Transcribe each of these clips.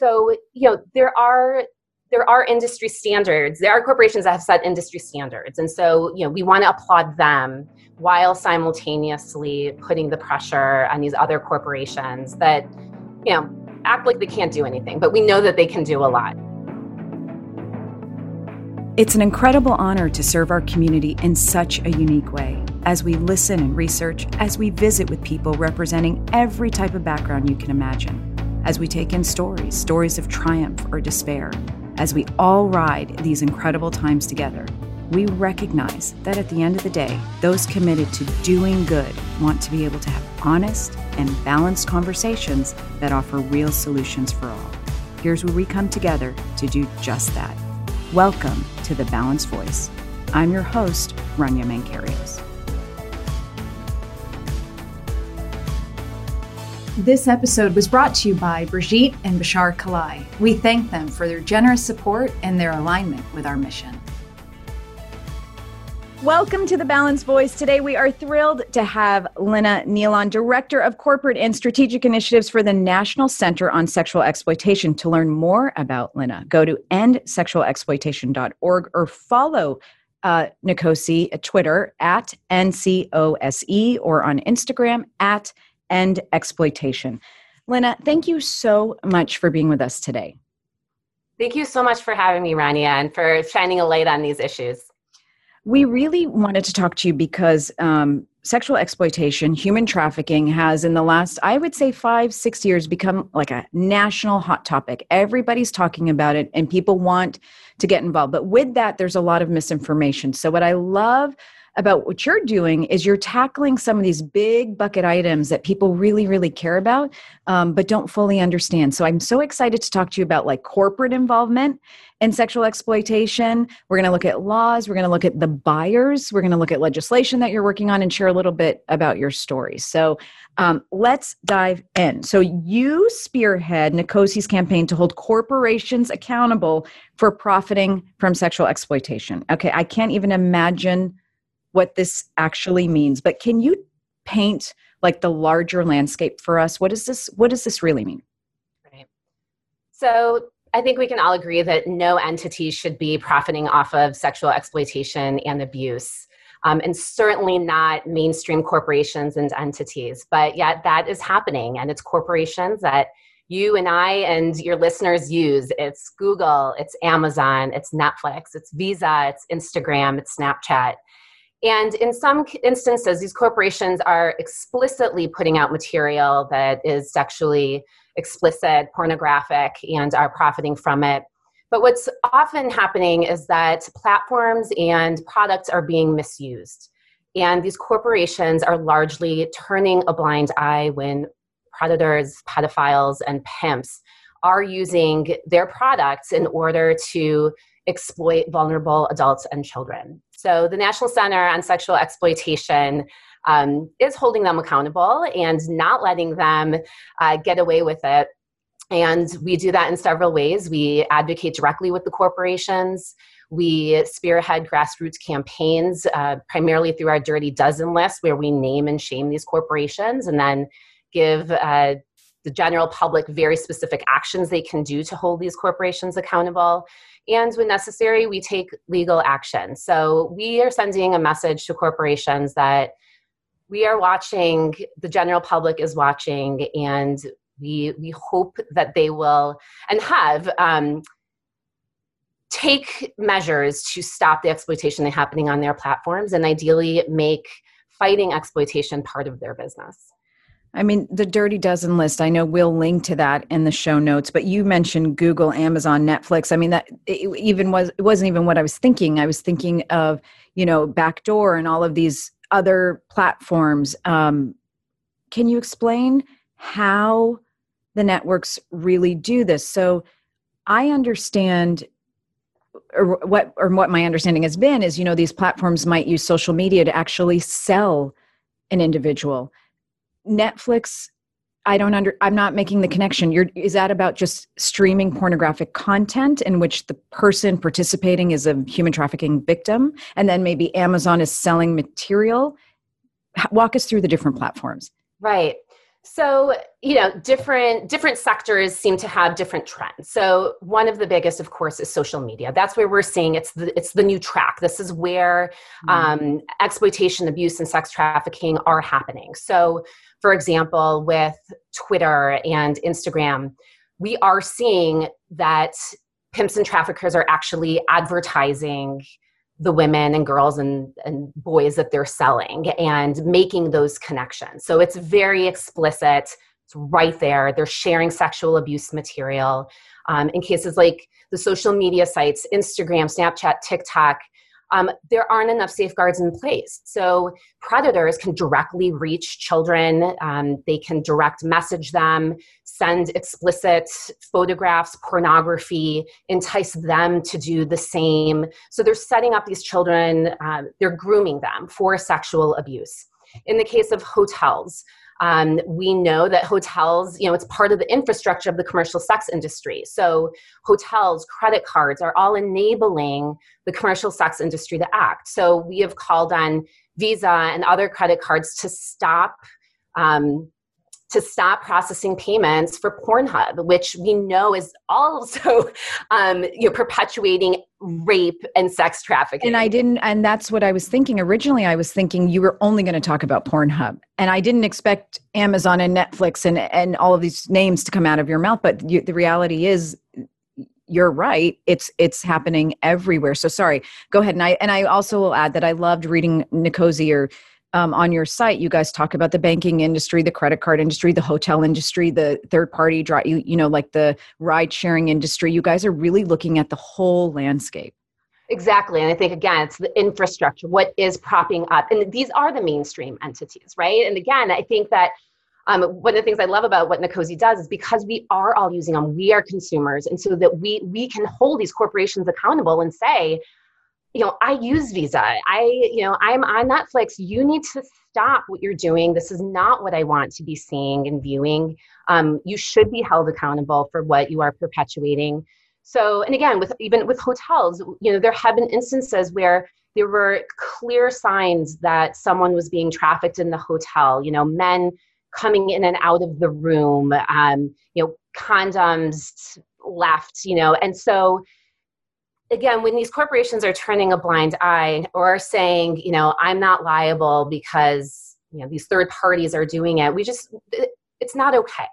So, you know, there are there are industry standards. There are corporations that have set industry standards. And so, you know, we want to applaud them while simultaneously putting the pressure on these other corporations that, you know, act like they can't do anything, but we know that they can do a lot. It's an incredible honor to serve our community in such a unique way as we listen and research, as we visit with people representing every type of background you can imagine, as we take in stories, stories of triumph or despair as we all ride these incredible times together, we recognize that at the end of the day, those committed to doing good want to be able to have honest and balanced conversations that offer real solutions for all. Here's where we come together to do just that. Welcome to The Balanced Voice. I'm your host, Rania Mankarious. This episode was brought to you by Brigitte and Bashar Kalai. We thank them for their generous support and their alignment with our mission. Welcome to the Balanced Voice. Today, we are thrilled to have Lina Nealon, Director of Corporate and Strategic Initiatives for the National Center on Sexual Exploitation. To learn more about Lina, go to endsexualexploitation.org or follow uh, NCOSE at Twitter at NCOSE or on Instagram at end exploitation. Lina, thank you so much for being with us today. Thank you so much for having me, Rania, and for shining a light on these issues. We really wanted to talk to you because um, sexual exploitation, human trafficking has, in the last, I would say, five, six years, become like a national hot topic. Everybody's talking about it, and people want to get involved. But with that, there's a lot of misinformation. So, what I love about what you're doing is you're tackling some of these big bucket items that people really really care about um, but don't fully understand. So i'm so excited to talk to you about like corporate involvement in sexual exploitation. We're going to look at laws. We're going to look at the buyers. We're going to look at legislation that you're working on and share a little bit about your story. So um, let's dive in. So you spearhead NCOSE's campaign to hold corporations accountable for profiting from sexual exploitation. Okay i can't even imagine what this actually means, but can you paint like the larger landscape for us? What does this what does this really mean? Right. So I think we can all agree that no entity should be profiting off of sexual exploitation and abuse. Um, and certainly not mainstream corporations and entities. But yet, that is happening, and it's corporations that you and I and your listeners use. It's Google, it's Amazon, it's Netflix, it's Visa, it's Instagram, it's Snapchat. And in some instances, these corporations are explicitly putting out material that is sexually explicit, pornographic, and are profiting from it. But what's often happening is that platforms and products are being misused. And these corporations are largely turning a blind eye when predators, pedophiles, and pimps are using their products in order to exploit vulnerable adults and children. So the National Center on Sexual Exploitation um, is holding them accountable and not letting them uh, get away with it. And we do that in several ways. We advocate directly with the corporations. We spearhead grassroots campaigns, uh, primarily through our Dirty Dozen list, where we name and shame these corporations and then give uh, the general public very specific actions they can do to hold these corporations accountable. And when necessary, we take legal action. So we are sending a message to corporations that we are watching, the general public is watching, and we, we hope that they will and have um, take measures to stop the exploitation happening on their platforms and ideally make fighting exploitation part of their business. I mean, the Dirty Dozen list, I know we'll link to that in the show notes, but you mentioned Google, Amazon, Netflix. I mean, that even was, it wasn't even what I was thinking. I was thinking of, you know, Backdoor and all of these other platforms. Um, can you explain how the networks really do this? So I understand or what or what my understanding has been is you know these platforms might use social media to actually sell an individual Netflix I don't under I'm not making the connection. You're is that about just streaming pornographic content in which the person participating is a human trafficking victim and then maybe Amazon is selling material? Walk us through the different platforms. Right. So, you know, different different sectors seem to have different trends. So, one of the biggest, of course, is social media. That's where we're seeing it's the it's the new track. This is where mm-hmm. um, exploitation, abuse, and sex trafficking are happening. So, for example, with Twitter and Instagram, we are seeing that pimps and traffickers are actually advertising the women and girls and, and boys that they're selling and making those connections. So it's very explicit. It's right there. They're sharing sexual abuse material. Um, in cases like the social media sites, Instagram, Snapchat, TikTok, um, there aren't enough safeguards in place. So predators can directly reach children. Um, they can direct message them, send explicit photographs, pornography, entice them to do the same. So they're setting up these children, uh, they're grooming them for sexual abuse. In the case of hotels, um, we know that hotels, you know, it's part of the infrastructure of the commercial sex industry. So hotels, credit cards are all enabling the commercial sex industry to act. So we have called on Visa and other credit cards to stop um, to stop processing payments for Pornhub, which we know is also um, you know, perpetuating rape and sex trafficking. And I didn't, and that's what I was thinking. Originally, I was thinking you were only going to talk about Pornhub, and I didn't expect Amazon and Netflix and and all of these names to come out of your mouth. But you, the reality is, you're right. It's it's happening everywhere. So sorry. Go ahead. And I and I also will add that I loved reading NCOSE um, on your site, you guys talk about the banking industry, the credit card industry, the hotel industry, the third party drive, you, you know, like the ride sharing industry. You guys are really looking at the whole landscape. Exactly. And I think, again, it's the infrastructure, what is propping up. And these are the mainstream entities, right? And again, I think that um, one of the things I love about what NCOSE does is because we are all using them, we are consumers. And so that we, we can hold these corporations accountable and say, you know, I use Visa. I, you know, I'm on Netflix. You need to stop what you're doing. This is not what I want to be seeing and viewing. Um, you should be held accountable for what you are perpetuating. So, and again, with even with hotels, you know, there have been instances where there were clear signs that someone was being trafficked in the hotel. You know, men coming in and out of the room. Um, you know, condoms left. You know, and so again, when these corporations are turning a blind eye or saying, you know, I'm not liable because you know these third parties are doing it, we just it's not okay.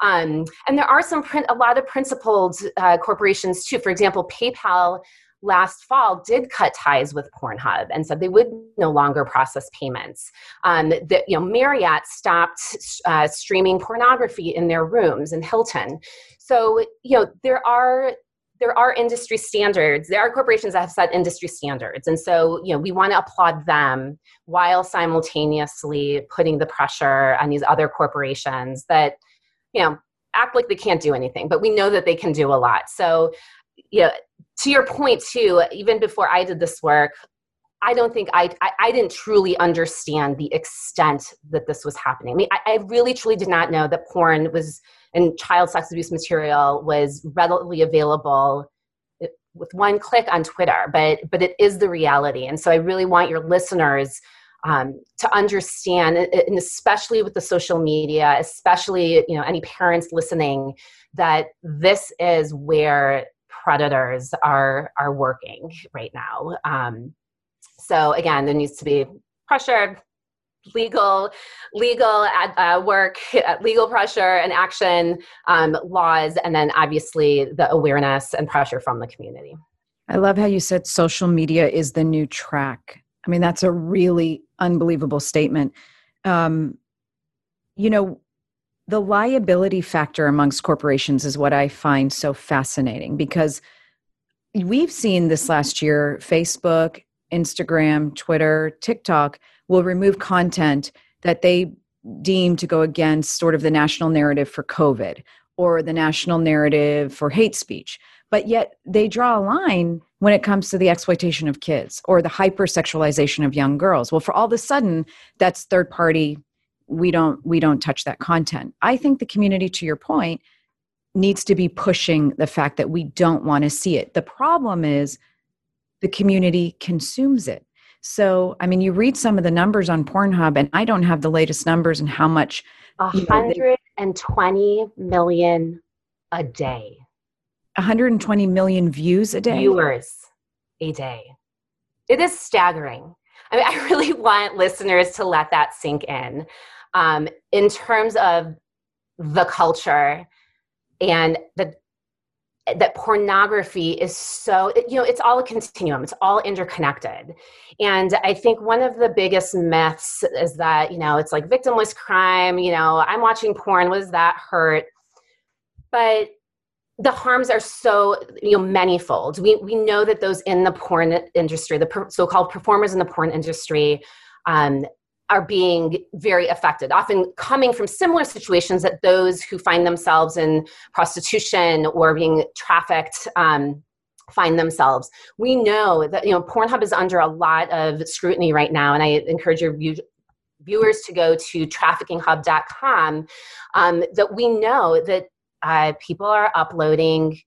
Um, and there are some print, a lot of principled uh, corporations too. For example, PayPal last fall did cut ties with Pornhub and said they would no longer process payments. Um, that you know, Marriott stopped uh, streaming pornography in their rooms in Hilton. So you know, there are there are industry standards. There are corporations that have set industry standards. And so you know we want to applaud them while simultaneously putting the pressure on these other corporations that you know act like they can't do anything but we know that they can do a lot. So you know to your point too even before i did this work I don't think I, I, I didn't truly understand the extent that this was happening. I mean, I, I really truly did not know that porn was and child sex abuse material was readily available with one click on Twitter. But but it is the reality, and so I really want your listeners. Um, to understand and especially with the social media especially you know any parents listening that this is where predators are are working right now um, so again, there needs to be pressure, legal legal uh, work legal pressure and action um, laws and then obviously the awareness and pressure from the community. I love how you said social media is the new track. I mean that's a really unbelievable statement. Um, you know the liability factor amongst corporations is what i find so fascinating because we've seen this last year facebook Instagram, Twitter, TikTok will remove content that they deem to go against sort of the national narrative for COVID or the national narrative for hate speech. But yet they draw a line when it comes to the exploitation of kids or the hypersexualization of young girls. Well, for all of a sudden, that's third party. We don't we don't touch that content. I think the community, to your point, needs to be pushing the fact that we don't want to see it. The problem is the community consumes it. So, I mean, you read some of the numbers on Pornhub, and I don't have the latest numbers and how much. 120 million a day. 120 million views a day? Viewers a day. It is staggering. I mean, I really want listeners to let that sink in. Um, in terms of the culture and the that pornography is so you know it's all a continuum it's all interconnected. And i think one of the biggest myths is that you know it's like victimless crime you know i'm watching porn was that hurt? But the harms are so you know manyfold we we know that those in the porn industry the so-called performers in the porn industry um, are being very affected, often coming from similar situations that those who find themselves in prostitution or being trafficked um, find themselves. We know that you know Pornhub is under a lot of scrutiny right now, and I encourage your view- viewers to go to traffickinghub.com. Um, that we know that uh, people are uploading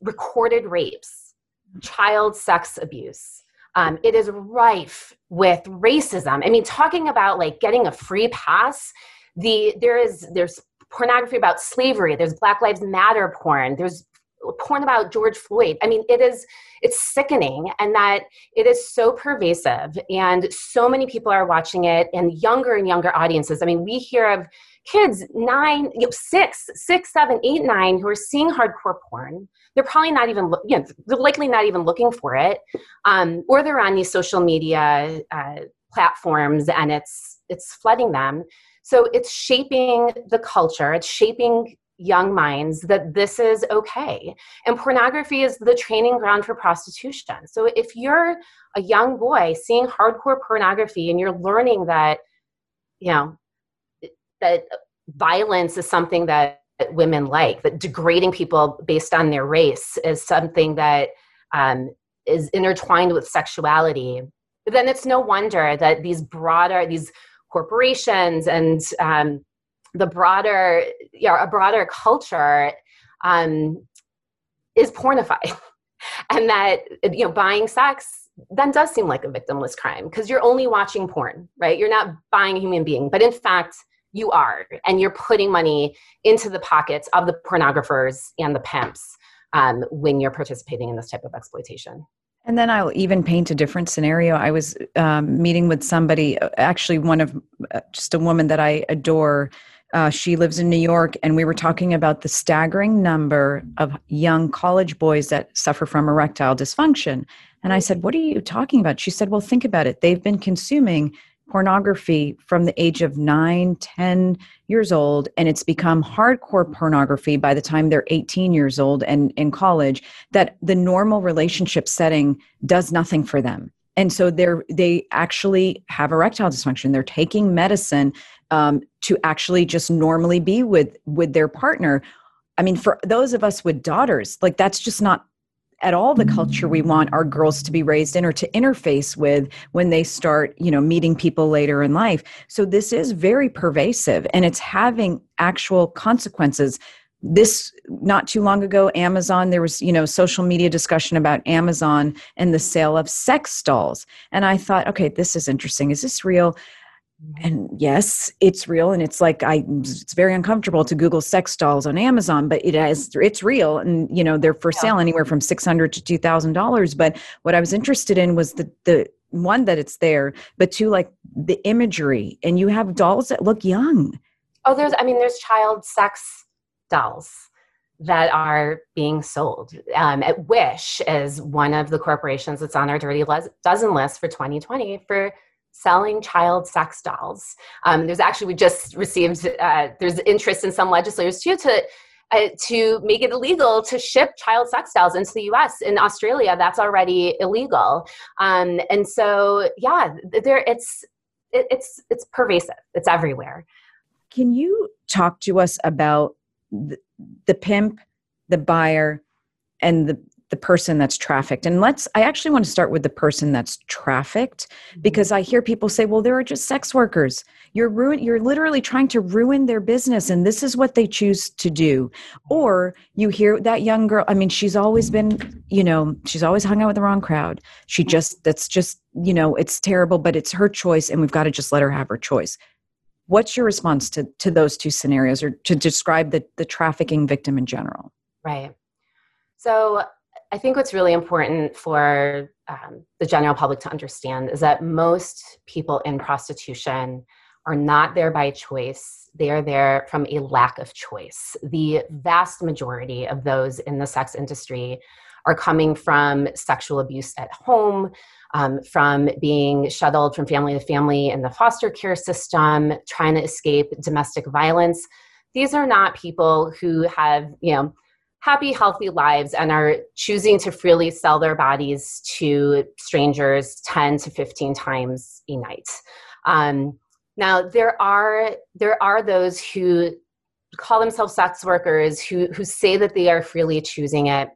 recorded rapes, child sex abuse um, it is rife with racism. I mean, talking about like getting a free pass, the there is there's pornography about slavery. There's Black Lives Matter porn. There's porn about George Floyd. I mean, it is it's sickening, and that it is so pervasive, and so many people are watching it, and younger and younger audiences. I mean, we hear of kids nine, you know, six, six, seven, eight, nine who are seeing hardcore porn. They're probably not even, you know, they're likely not even looking for it, um, or they're on these social media uh, platforms, and it's it's flooding them. So it's shaping the culture. It's shaping young minds that this is okay. And pornography is the training ground for prostitution. So if you're a young boy seeing hardcore pornography and you're learning that, you know, that violence is something that women like, that degrading people based on their race is something that um, is intertwined with sexuality, then it's no wonder that these broader, these corporations and um, the broader, you know, a broader culture um, is pornified. and that, you know, buying sex then does seem like a victimless crime because you're only watching porn, right? You're not buying a human being. But in fact, you are and you're putting money into the pockets of the pornographers and the pimps um, when you're participating in this type of exploitation and then I'll even paint a different scenario. I was um, meeting with somebody, uh, actually, one of uh, just a woman that I adore. Uh, she lives in New York, and we were talking about the staggering number of young college boys that suffer from erectile dysfunction. And I said, What are you talking about? She said, Well, think about it. They've been consuming pornography from the age of 9, 10 years old, and it's become hardcore pornography by the time they're 18 years old and in college, that the normal relationship setting does nothing for them. And so they're they actually have erectile dysfunction. They're taking medicine um, to actually just normally be with with their partner. I mean, for those of us with daughters, like that's just not at all the culture we want our girls to be raised in or to interface with when they start you know meeting people later in life. So this is very pervasive and it's having actual consequences. This not too long ago amazon there was you know social media discussion about amazon and the sale of sex dolls. And i thought okay this is interesting. Is this real and yes it's real and it's like i it's very uncomfortable to google sex dolls on amazon but it has it's real and you know they're for sale anywhere from 600 to 2000 dollars but what i was interested in was the the one that it's there but two like the imagery and you have dolls that look young oh there's i mean there's child sex dolls that are being sold. Um, at Wish is one of the corporations that's on our dirty dozen list for 2020 for selling child sex dolls. Um, there's actually we just received uh, there's interest in some legislators too to uh, to make it illegal to ship child sex dolls into the U.S. In Australia, that's already illegal, um, and so yeah, there it's it, it's it's pervasive. It's everywhere. Can you talk to us about the, the pimp, the buyer, and the the person that's trafficked. And let's i actually want to start with the person that's trafficked mm-hmm. because i hear people say well there are just sex workers. You're ruin you're literally trying to ruin their business and this is what they choose to do. Or you hear that young girl i mean she's always been you know she's always hung out with the wrong crowd. She just that's just you know it's terrible but it's her choice and we've got to just let her have her choice. What's your response to to those two scenarios or to describe the the trafficking victim in general? Right. So I think what's really important for um, the general public to understand is that most people in prostitution are not there by choice. They are there from a lack of choice. The vast majority of those in the sex industry are coming from sexual abuse at home, um, from being shuttled from family to family in the foster care system, trying to escape domestic violence. These are not people who have, you know, happy, healthy lives and are choosing to freely sell their bodies to strangers 10 to 15 times a night. Um, now, there are, there are those who call themselves sex workers who, who say that they are freely choosing it.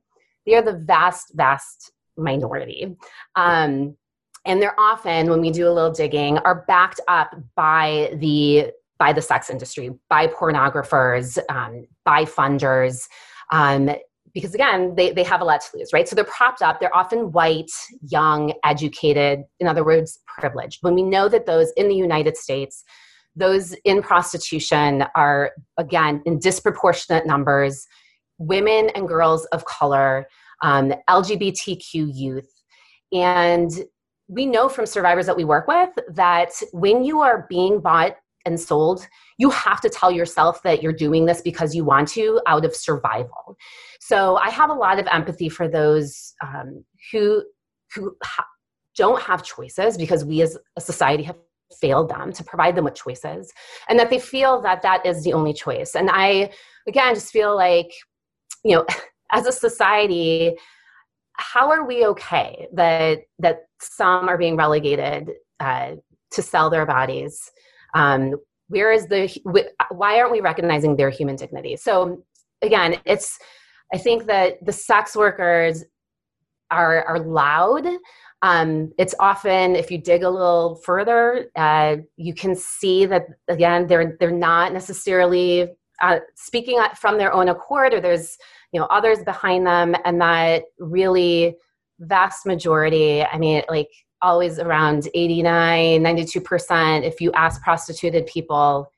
They are the vast, vast minority. Um, and they're often, when we do a little digging, are backed up by the by the sex industry, by pornographers, um, by funders, um, because again, they, they have a lot to lose, right? So they're propped up. They're often white, young, educated, in other words, privileged. When we know that those in the United States, those in prostitution are, again, in disproportionate numbers, women and girls of color, um, LGBTQ youth. And we know from survivors that we work with that when you are being bought and sold, you have to tell yourself that you're doing this because you want to out of survival. So I have a lot of empathy for those um, who who ha- don't have choices because we as a society have failed them to provide them with choices and that they feel that that is the only choice and i again just feel like you know as a society how are we okay that that some are being relegated uh, to sell their bodies um, where is the why aren't we recognizing their human dignity? So again it's i think that the sex workers are are loud. Um, it's often if you dig a little further uh, you can see that again they're they're not necessarily uh, speaking from their own accord or there's you know others behind them and that really vast majority i mean like always around 89 92% if you ask prostituted people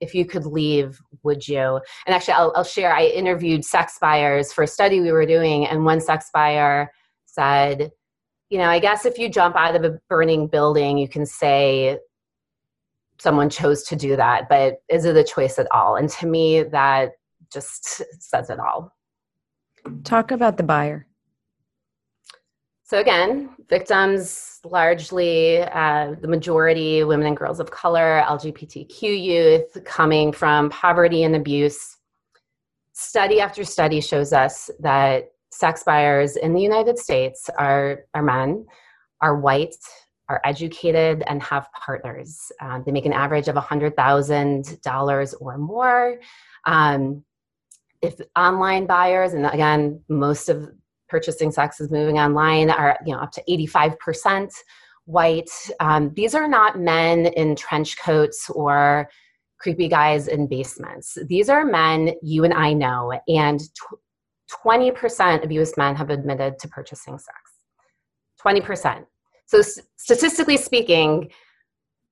if you could leave would you? And actually I'll, I'll, share i interviewed sex buyers for a study we were doing and one sex buyer said you know i guess if you jump out of a burning building you can say someone chose to do that but is it a choice at all? And to me that just says it all. Talk about the buyer so again, victims largely uh, the majority women and girls of color, LGBTQ youth coming from poverty and abuse. Study after study shows us that sex buyers in the United States are, are men, are white, are educated, and have partners. Um, they make an average of $100,000 or more. Um, if online buyers, and again, most of purchasing sex is moving online are you know up to 85% white. Um, these are not men in trench coats or creepy guys in basements. These are men you and i know and tw- 20% of us men have admitted to purchasing sex. 20% so statistically speaking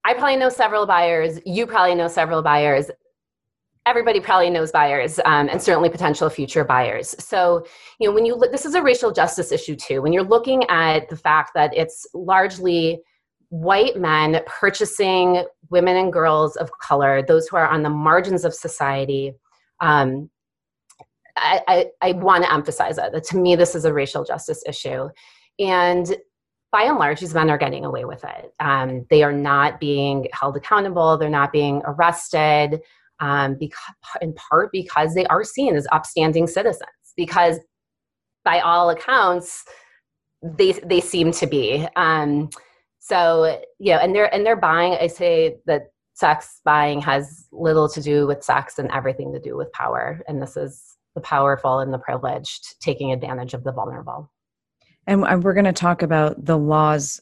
i probably know several buyers you probably know several buyers everybody probably knows buyers um, and certainly potential future buyers so you know when you look this is a racial justice issue too when you're looking at the fact that it's largely white men purchasing women and girls of color those who are on the margins of society um, i, I, I want to emphasize that, that to me this is a racial justice issue and by and large, these men are getting away with it. Um, they are not being held accountable. They're not being arrested um, because, in part because they are seen as upstanding citizens. Because by all accounts, they they seem to be. Um, so you know, and they're and they're buying. I say that sex buying has little to do with sex and everything to do with power. And this is the powerful and the privileged taking advantage of the vulnerable. And we're going to talk about the laws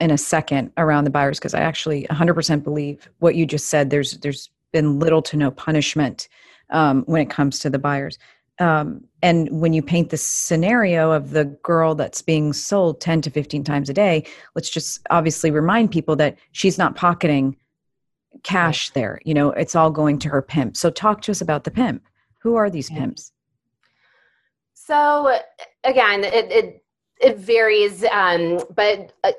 in a second around the buyers because I actually 100% believe what you just said. There's there's been little to no punishment um, when it comes to the buyers. Um, and when you paint the scenario of the girl that's being sold 10 to 15 times a day, let's just obviously remind people that she's not pocketing cash there. You know, it's all going to her pimp. So talk to us about the pimp. Who are these pimps? So again, it it, it varies, um, but uh,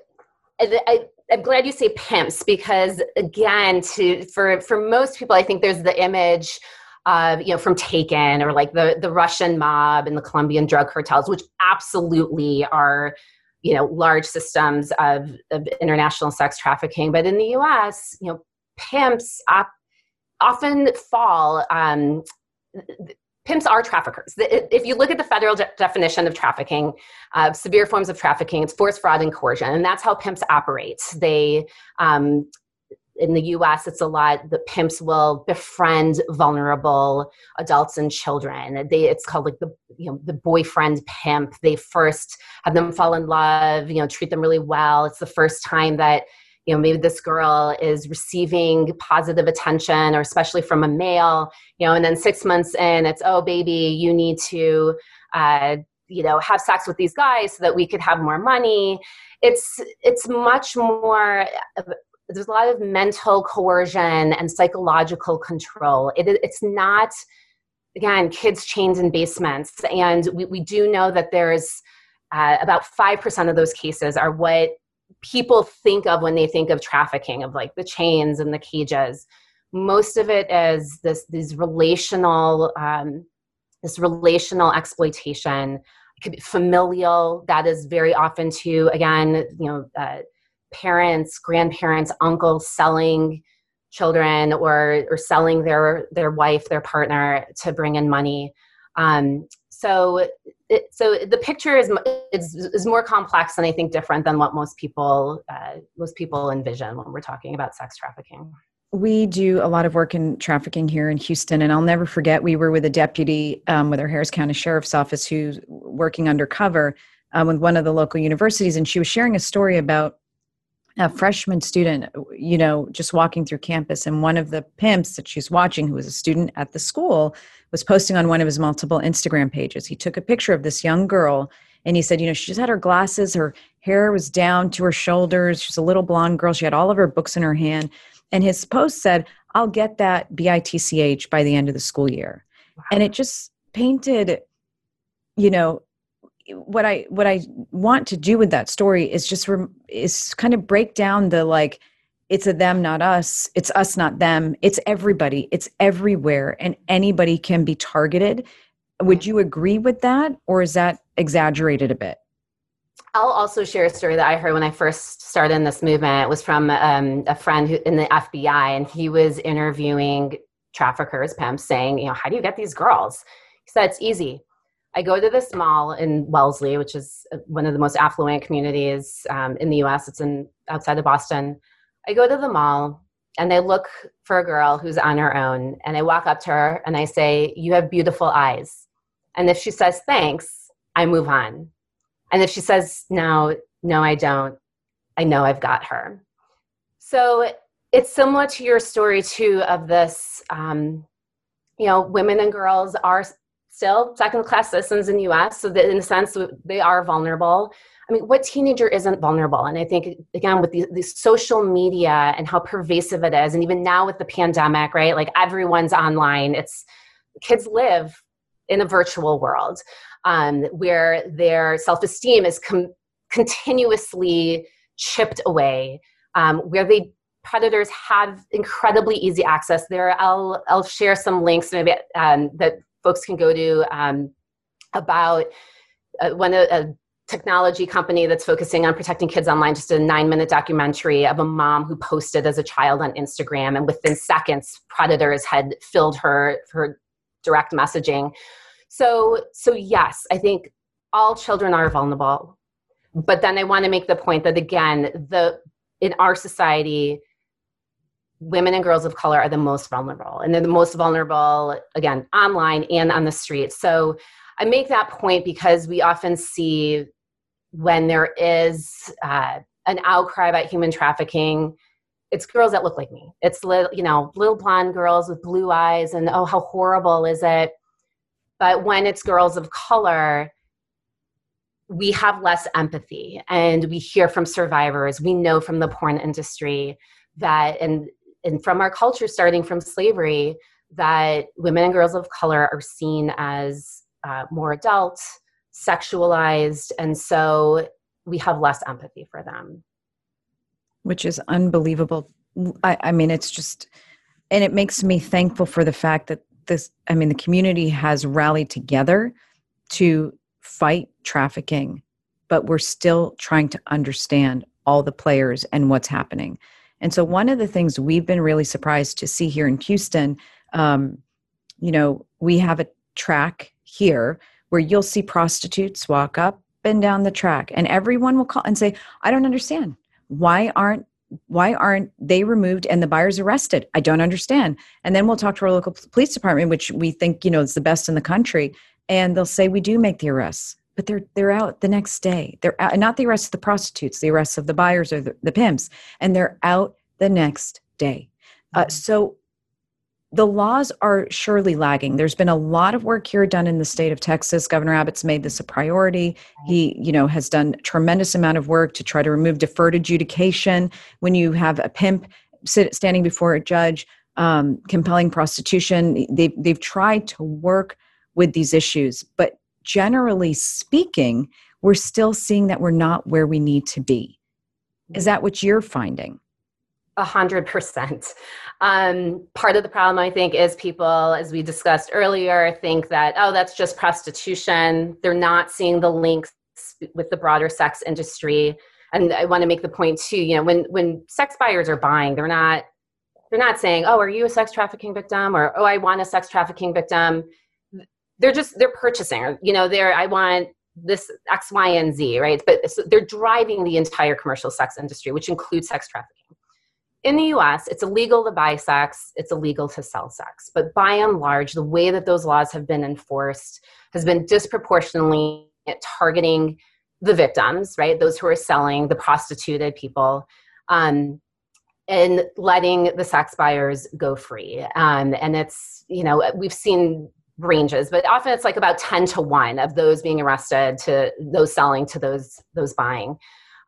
I, I'm glad you say pimps because again, to for for most people, I think there's the image uh, you know, from Taken or like the the Russian mob and the Colombian drug cartels, which absolutely are, you know, large systems of, of international sex trafficking. But in the U.S., you know, pimps op- often fall. Um, pimps are traffickers. If you look at the federal de- definition of trafficking, uh, severe forms of trafficking, it's force, fraud, and coercion, and that's how pimps operate. They um, in the US, it's a lot the pimps will befriend vulnerable adults and children. They, it's called like the, you know, the boyfriend pimp. They first have them fall in love, you know, treat them really well. It's the first time that, you know, maybe this girl is receiving positive attention or especially from a male, you know, and then six months in, it's, oh, baby, you need to, uh, you know, have sex with these guys so that we could have more money it's it's much more there's a lot of mental coercion and psychological control. It, it's not, again, kids chained in basements. And we, we do know that there's uh, about 5% of those cases are what people think of when they think of trafficking, of like the chains and the cages. Most of it is this, these relational, um, this relational exploitation. It could be familial. That is very often too, again, you know, uh, parents, grandparents, uncles selling children or or selling their their wife, their partner to bring in money. Um, so it, so the picture is, is is more complex and I think different than what most people uh, most people envision when we're talking about sex trafficking. We do a lot of work in trafficking here in Houston, and I'll never forget we were with a deputy um, with our Harris County Sheriff's Office who's working undercover um, with one of the local universities, and she was sharing a story about a freshman student, you know, just walking through campus, and one of the pimps that she's watching, who was a student at the school, was posting on one of his multiple Instagram pages. He took a picture of this young girl and he said, you know, she just had her glasses, her hair was down to her shoulders. She's a little blonde girl. She had all of her books in her hand. And his post said, I'll get that BITCH by the end of the school year. Wow. And it just painted, you know, what I what I want to do with that story is just rem- is kind of break down the like it's a them not us it's us not them it's everybody it's everywhere and anybody can be targeted would you agree with that or is that exaggerated a bit I'll also share a story that I heard when I first started in this movement. It was from um, a friend who, in the FBI, and he was interviewing traffickers, pimps, saying, you know, how do you get these girls? He said, it's easy I go to this mall in Wellesley, which is uh, one of the most affluent communities um, in the U.S. It's in outside of Boston. I go to the mall and I look for a girl who's on her own, and I walk up to her and I say, "You have beautiful eyes." And if she says thanks, I move on. And if she says no, no, I don't, I know I've got her. So it's similar to your story too of this. Um, you know, women and girls are still second class citizens in the US, so that in a sense they are vulnerable. I mean, what teenager isn't vulnerable? And I think, again, with the, the, social media and how pervasive it is, and even now with the pandemic, right? Like everyone's online. It's kids live in a virtual world um, where their self esteem is com- continuously chipped away, um, where they predators have incredibly easy access there i'll i'll share some links maybe um, that folks can go to um, about uh, one a technology company that's focusing on protecting kids online just a nine minute documentary of a mom who posted as a child on instagram and within seconds predators had filled her her direct messaging. So so yes i think all children are vulnerable but then i want to make the point that again the in our society women and girls of color are the most vulnerable and they're the most vulnerable again online and on the street. So i make that point because we often see when there is uh, an outcry about human trafficking it's girls that look like me. It's little you know little blonde girls with blue eyes and oh how horrible is it? But when it's girls of color we have less empathy and we hear from survivors. We know from the porn industry that and and from our culture starting from slavery that women and girls of color are seen as uh, more adult sexualized and so we have less empathy for them which is unbelievable I, I mean it's just and it makes me thankful for the fact that this i mean the community has rallied together to fight trafficking, but we're still trying to understand all the players and what's happening. And so, one of the things we've been really surprised to see here in Houston, um, you know, we have a track here where you'll see prostitutes walk up and down the track, and everyone will call and say, "I don't understand. Why aren't why aren't they removed and the buyers arrested? I don't understand." And then we'll talk to our local police department, which we think you know is the best in the country, and they'll say we do make the arrests but they're they're out the next day. They're out, not the arrests of the prostitutes the arrests of the buyers or the, the pimps and they're out the next day. Uh, mm-hmm. so the laws are surely lagging. There's been a lot of work here done in the state of texas. Governor abbott's made this a priority. He you know has done tremendous amount of work to try to remove deferred adjudication. When you have a pimp sit, standing before a judge um, compelling prostitution they've, they've tried to work with these issues. But generally speaking, we're still seeing that we're not where we need to be. Is that what you're finding? A hundred percent. Um, part of the problem, I think, is people, as we discussed earlier, think that, oh, that's just prostitution. They're not seeing the links with the broader sex industry. And I want to make the point too, you know, when when sex buyers are buying, they're not they're not saying, oh, are you a sex trafficking victim? Or, oh, I want a sex trafficking victim they're just they're purchasing you know they're i want this x y and z right? But so they're driving the entire commercial sex industry which includes sex trafficking. In the us it's illegal to buy sex it's illegal to sell sex. But by and large the way that those laws have been enforced has been disproportionately targeting the victims right? Those who are selling the prostituted people um, and letting the sex buyers go free. Um, and it's you know we've seen ranges but often it's like about 10 to 1 of those being arrested to those selling to those those buying.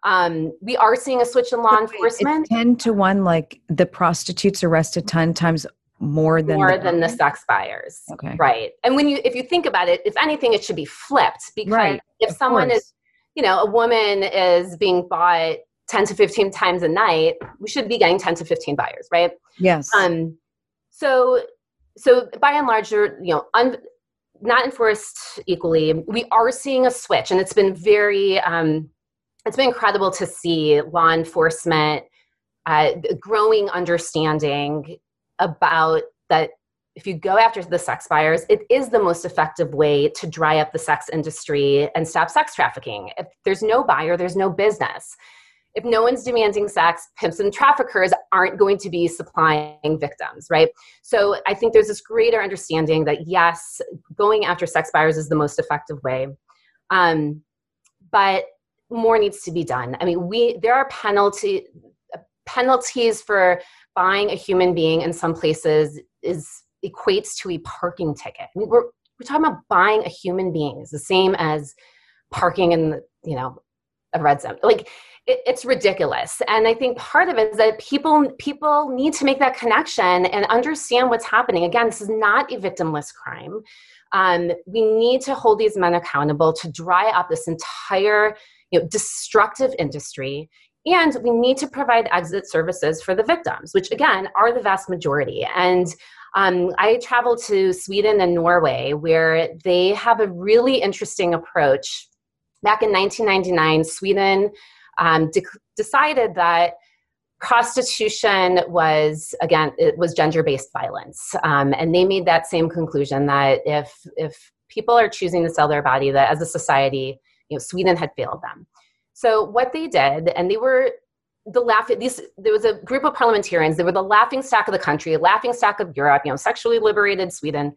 Um, we are seeing a switch in law enforcement. 10 to 1 like the prostitutes arrested 10 times more than more the than the sex buyers. Okay. Right. And when you if you think about it if anything it should be flipped because right. if of someone course. is you know a woman is being bought 10 to 15 times a night we should be getting 10 to 15 buyers right? Yes. Um so so by and large, you're you know un, not enforced equally. We are seeing a switch, and it's been very um, it's been incredible to see law enforcement uh, growing understanding about that if you go after the sex buyers, it is the most effective way to dry up the sex industry and stop sex trafficking. If there's no buyer, there's no business if no one's demanding sex, pimps and traffickers aren't going to be supplying victims, right? So I think there's this greater understanding that yes, going after sex buyers is the most effective way. Um, but more needs to be done. I mean, we there are penalty penalties for buying a human being in some places is equates to a parking ticket. I mean, we're we're talking about buying a human being is the same as parking in the, you know a red zone. Like it, it's ridiculous. And i think part of it is that people people need to make that connection and understand what's happening. Again this is not a victimless crime. Um, we need to hold these men accountable to dry up this entire you know, destructive industry. And we need to provide exit services for the victims which again are the vast majority. And um, i traveled to sweden and norway where they have a really interesting approach back in 1999 sweden um, de- decided that prostitution was again it was gender-based violence. Um, and they made that same conclusion that if if people are choosing to sell their body that as a society you know sweden had failed them. So what they did and they were the laughing these there was a group of parliamentarians they were the laughing stock of the country laughing stock of europe you know sexually liberated sweden.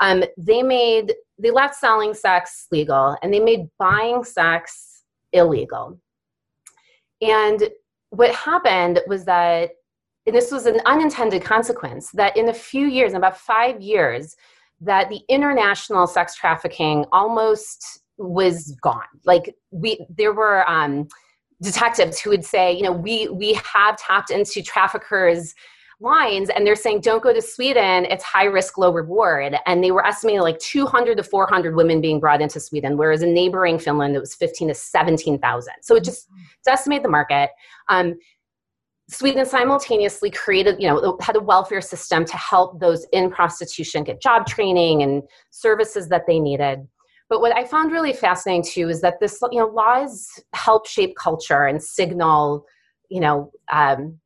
Um, they made they left selling sex legal and they made buying sex illegal. And what happened was that and this was an unintended consequence that in a few years in about five years that the international sex trafficking almost was gone. Like we there were um, detectives who would say you know we we have tapped into traffickers lines and they're saying don't go to sweden it's high risk low reward. And they were estimating like 200 to 400 women being brought into sweden whereas in neighboring finland it was 15 to 17000 so it just decimated the market um, sweden simultaneously created you know had a welfare system to help those in prostitution get job training and services that they needed. But what i found really fascinating too is that this you know laws help shape culture and signal you know um,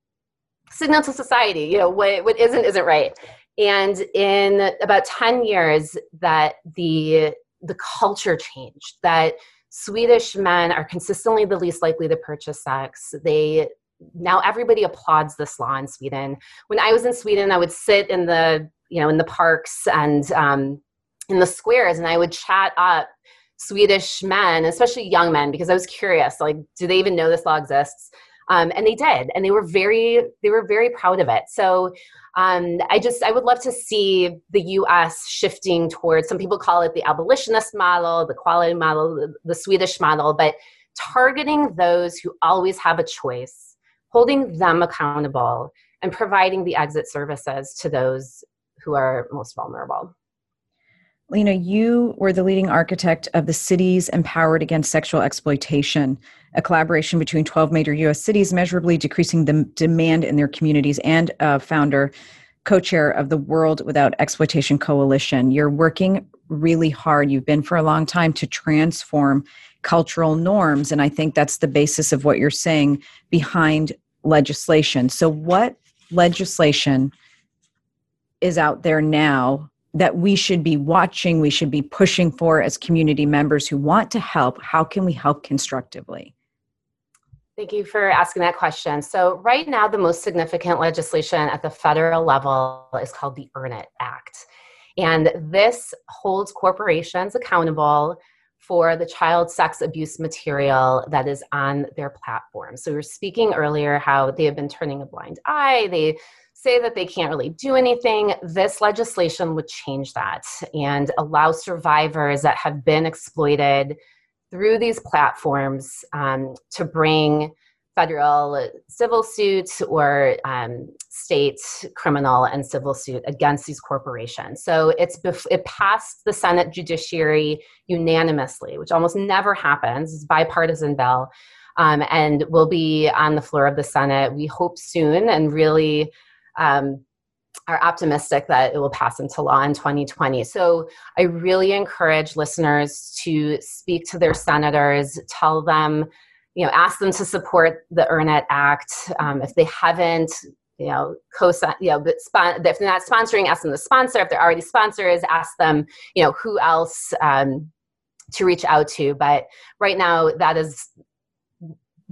signal to society you know what, what isn't isn't right. And in about 10 years that the the culture changed that swedish men are consistently the least likely to purchase sex. They now everybody applauds this law in sweden. When i was in sweden i would sit in the you know in the parks and um, in the squares and i would chat up swedish men especially young men because i was curious like do they even know this law exists um, and they did and they were very they were very proud of it. So um, i just i would love to see the us shifting towards some people call it the abolitionist model the quality model the, the swedish model but targeting those who always have a choice holding them accountable and providing the exit services to those who are most vulnerable. Lina, you were the leading architect of the Cities Empowered Against Sexual Exploitation, a collaboration between 12 major U.S. cities, measurably decreasing the demand in their communities, and founder, co chair of the World Without Exploitation Coalition. You're working really hard. You've been for a long time to transform cultural norms. And I think that's the basis of what you're saying behind legislation. So, what legislation is out there now that we should be watching, we should be pushing for as community members who want to help? How can we help constructively? Thank you for asking that question. So, right now, the most significant legislation at the federal level is called the Earn It Act. And this holds corporations accountable for the child sex abuse material that is on their platform. So, we were speaking earlier how they have been turning a blind eye. They say that they can't really do anything, this legislation would change that and allow survivors that have been exploited through these platforms um, to bring federal civil suits or um, state criminal and civil suit against these corporations. So it's bef- it passed the Senate Judiciary unanimously, which almost never happens. It's bipartisan bill, um, and will be on the floor of the Senate. We hope soon, and really um, are optimistic that it will pass into law in 2020. So I really encourage listeners to speak to their senators, tell them, you know, ask them to support the Earn It Act. Um, if they haven't, you know, co you know, but spon- if they're not sponsoring, ask them to sponsor. If they're already sponsors, ask them, you know, who else um, to reach out to. But right now, that is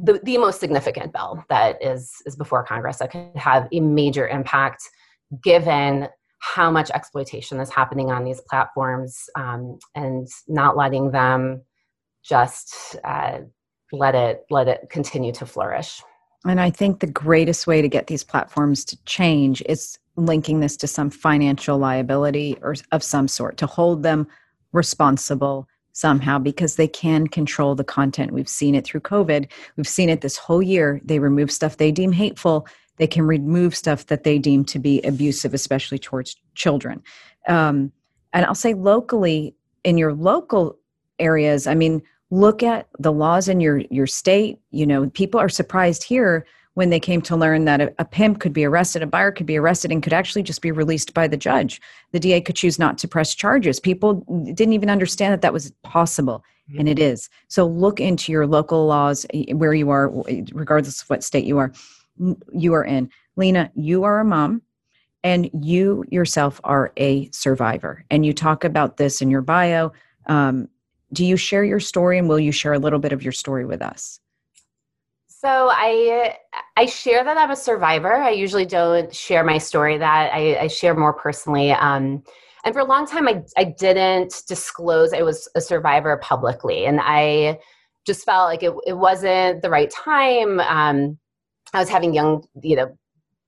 the, the most significant bill that is is before Congress that could have a major impact given how much exploitation is happening on these platforms um, and not letting them just uh, let it let it continue to flourish. And I think the greatest way to get these platforms to change is linking this to some financial liability or of some sort to hold them responsible somehow because they can control the content. We've seen it through COVID. We've seen it this whole year. They remove stuff they deem hateful. They can remove stuff that they deem to be abusive, especially towards children. Um, and I'll say locally, in your local areas, I mean, look at the laws in your your state. You know, people are surprised here when they came to learn that a, a, pimp could be arrested, a buyer could be arrested, and could actually just be released by the judge. The DA could choose not to press charges. People didn't even understand that that was possible, mm-hmm. and it is. So look into your local laws eh, where you are, regardless of what state you are. You are in. Lina, you are a mom and you yourself are a survivor and you talk about this in your bio um, do you share your story and will you share a little bit of your story with us So I I share that I'm a survivor. I usually don't share my story that I, I share more personally. Um, and for a long time, I I didn't disclose I was a survivor publicly, and I just felt like it it wasn't the right time. Um, I was having young, you know,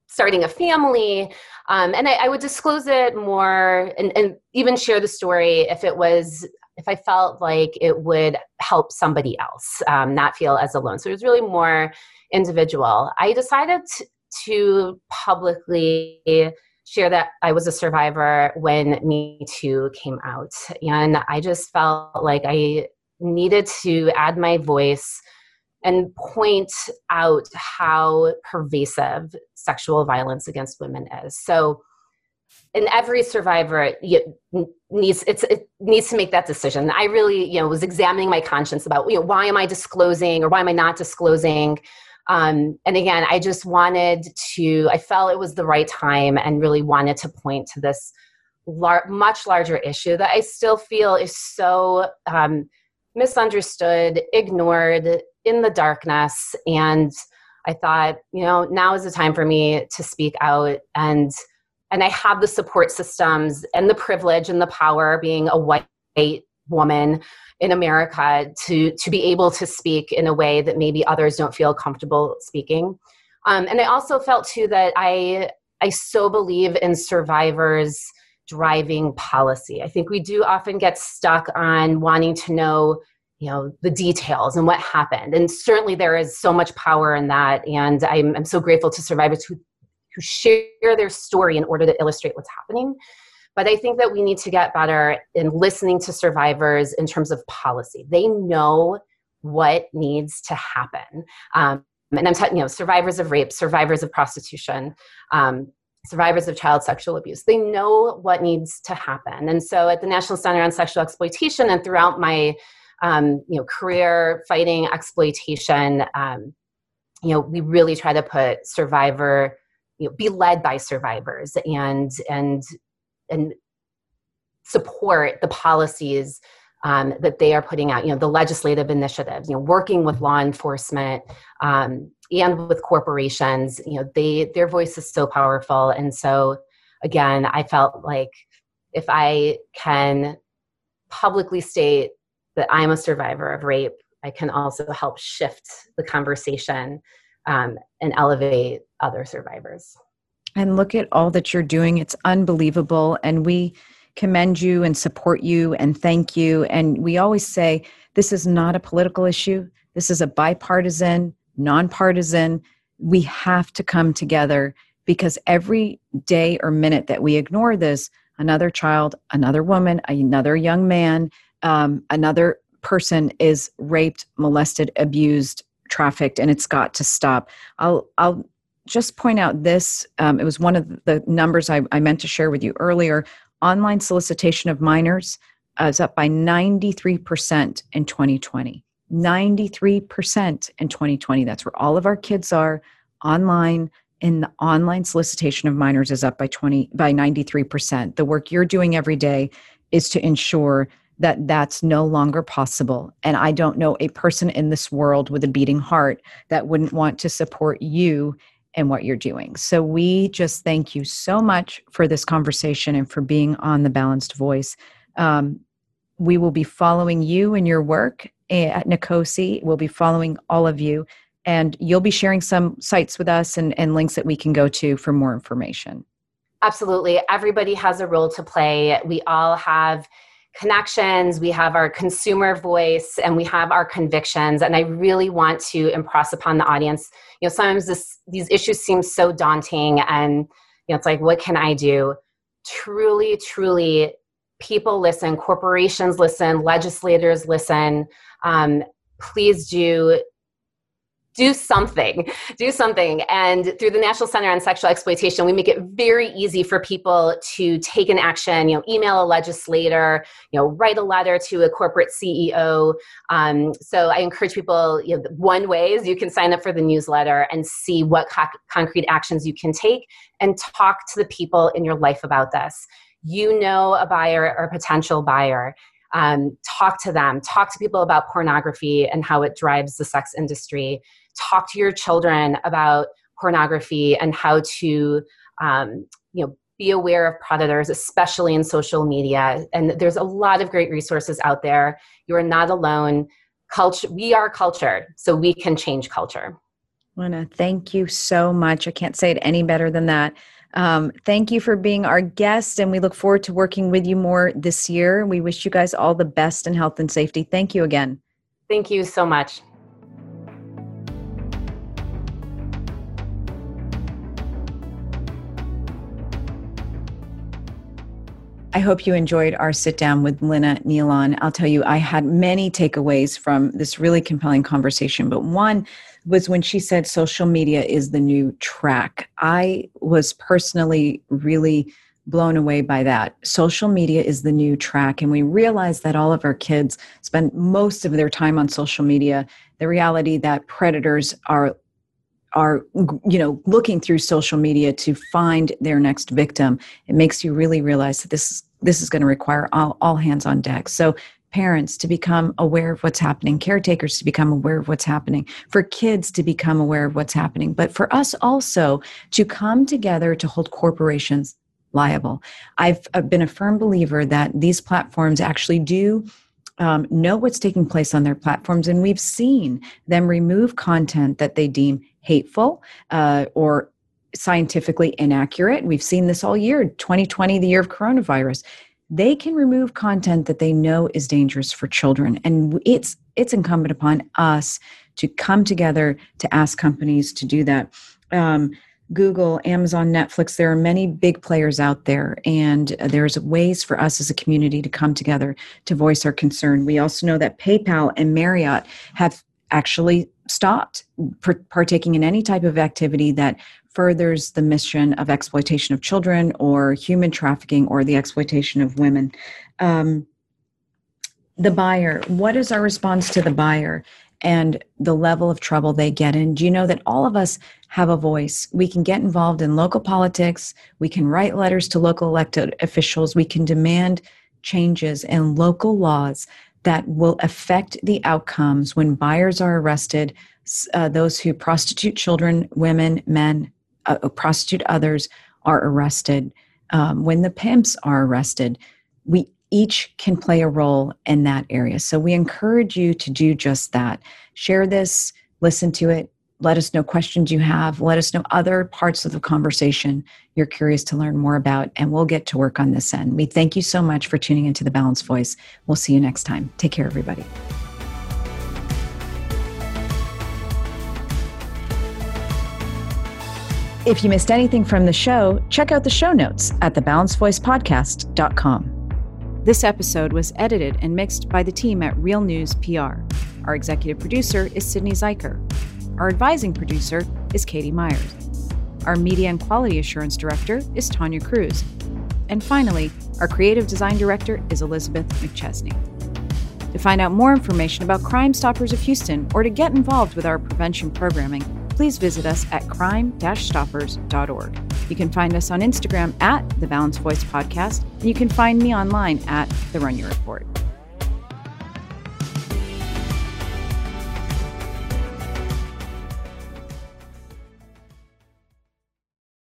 starting a family, um, and I, I, would disclose it more and, and even share the story if it was if I felt like it would help somebody else um, not feel as alone. So it was really more individual. I decided to, to publicly share that I was a survivor when Me Too came out. And I just felt like I needed to add my voice and point out how pervasive sexual violence against women is. So and every survivor needs it needs to make that decision. I really, you know, was examining my conscience about, you know, why am I disclosing or why am I not disclosing? Um, and again, I just wanted to. I felt it was the right time, and really wanted to point to this lar- much larger issue that I still feel is so um, misunderstood, ignored, in the darkness, and. I thought, you know, now is the time for me to speak out and and I have the support systems and the privilege and the power being a white woman in America to to be able to speak in a way that maybe others don't feel comfortable speaking. Um, and I also felt too that I I so believe in survivors driving policy. I think we do often get stuck on wanting to know you know the details and what happened and certainly there is so much power in that and i'm, I'm so grateful to survivors who who share their story in order to illustrate what's happening. But I think that we need to get better in listening to survivors in terms of policy. They know what needs to happen. Um, and I'm talking, you know, survivors of rape, survivors of prostitution, um, survivors of child sexual abuse. They know what needs to happen. And so at the National Center on Sexual Exploitation and throughout my um, you know, career fighting exploitation, um, you know, we really try to put survivor you know, be led by survivors and and and support the policies um, that they are putting out. You know, the legislative initiatives. You know, working with law enforcement um, and with corporations. You know, they their voice is so powerful, and so again, I felt like if I can publicly state that I'm a survivor of rape, I can also help shift the conversation um, and elevate other survivors. And look at all that you're doing. It's unbelievable. And we commend you and support you and thank you. And we always say this is not a political issue, this is a bipartisan, nonpartisan. We have to come together because every day or minute that we ignore this, another child, another woman, another young man, um, another person is raped, molested, abused, trafficked and it's got to stop. I'll i'll just point out this um, it was one of the numbers I, I, meant to share with you earlier. Online solicitation of minors uh, is up by 93% in 2020 93% in 2020 that's where all of our kids are online in the online solicitation of minors is up by 20 by 93% the work you're doing every day is to ensure that that's no longer possible. And I don't know a person in this world with a beating heart that wouldn't want to support you and what you're doing. So we just thank you so much for this conversation and for being on the Balanced Voice. Um, we will be following you and your work at NCOSE. We'll be following all of you, and you'll be sharing some sites with us and, and links that we can go to for more information. Absolutely. Everybody has a role to play. We all have connections, we have our consumer voice, and we have our convictions. And I really want to impress upon the audience. You know, sometimes this, these issues seem so daunting, and you know, it's like, what can I do? Truly, truly, people listen, corporations listen, legislators listen. Um, please do do something do something. And through the national center on sexual exploitation we make it very easy for people to take an action you know email a legislator you know write a letter to a corporate ceo um, so i encourage people you know one way is you can sign up for the newsletter and see what co- concrete actions you can take and talk to the people in your life about this. You know a buyer or a potential buyer. Um, talk to them. Talk to people about pornography and how it drives the sex industry talk to your children about pornography and how to um, you know be aware of predators especially in social media and there's a lot of great resources out there you are not alone culture we are culture so we can change culture Lina, thank you so much. I can't say it any better than that. Um, thank you for being our guest, and we look forward to working with you more this year. We wish you guys all the best in health and safety. Thank you again. Thank you so much. I hope you enjoyed our sit down with Lina Nealon. I'll tell you, I had many takeaways from this really compelling conversation, but one was when she said social media is the new track. I was personally really blown away by that. Social media is the new track, and we realize that all of our kids spend most of their time on social media. The reality that predators are are you know looking through social media to find their next victim it makes you really realize that this this is going to require all, all hands on deck. So parents to become aware of what's happening caretakers to become aware of what's happening for kids to become aware of what's happening but for us also to come together to hold corporations liable. I've, I've been a firm believer that these platforms actually do um, know what's taking place on their platforms and we've seen them remove content that they deem hateful uh, or scientifically inaccurate. We've seen this all year 2020, the year of coronavirus. They can remove content that they know is dangerous for children. And it's it's incumbent upon us to come together to ask companies to do that. Um, Google, Amazon, Netflix, there are many big players out there, and there's ways for us as a community to come together to voice our concern. We also know that PayPal and Marriott have actually stopped partaking in any type of activity that furthers the mission of exploitation of children or human trafficking or the exploitation of women. Um, the buyer, what is our response to the buyer and the level of trouble they get in? Do you know that all of us have a voice? We can get involved in local politics, we can write letters to local elected officials, we can demand changes in local laws that will affect the outcomes when buyers are arrested, uh, those who prostitute children, women, men, uh, uh, prostitute others are arrested, um, when the pimps are arrested. We each can play a role in that area. So we encourage you to do just that. Share this, listen to it, let us know questions you have. Let us know other parts of the conversation you're curious to learn more about, and we'll get to work on this end. We thank you so much for tuning into The Balanced Voice. We'll see you next time. Take care, everybody. If you missed anything from the show, check out the show notes at thebalancedvoicepodcast.com. This episode was edited and mixed by the team at Real News PR. Our executive producer is Sydney Zeiker. Our advising producer is Katie Myers. Our media and quality assurance director is Tanya Cruz. And finally, our creative design director is Elizabeth McChesney. To find out more information about Crime Stoppers of Houston or to get involved with our prevention programming, please visit us at crime-stoppers.org. You can find us on Instagram at The Balanced Voice Podcast, and you can find me online at The Rania Report.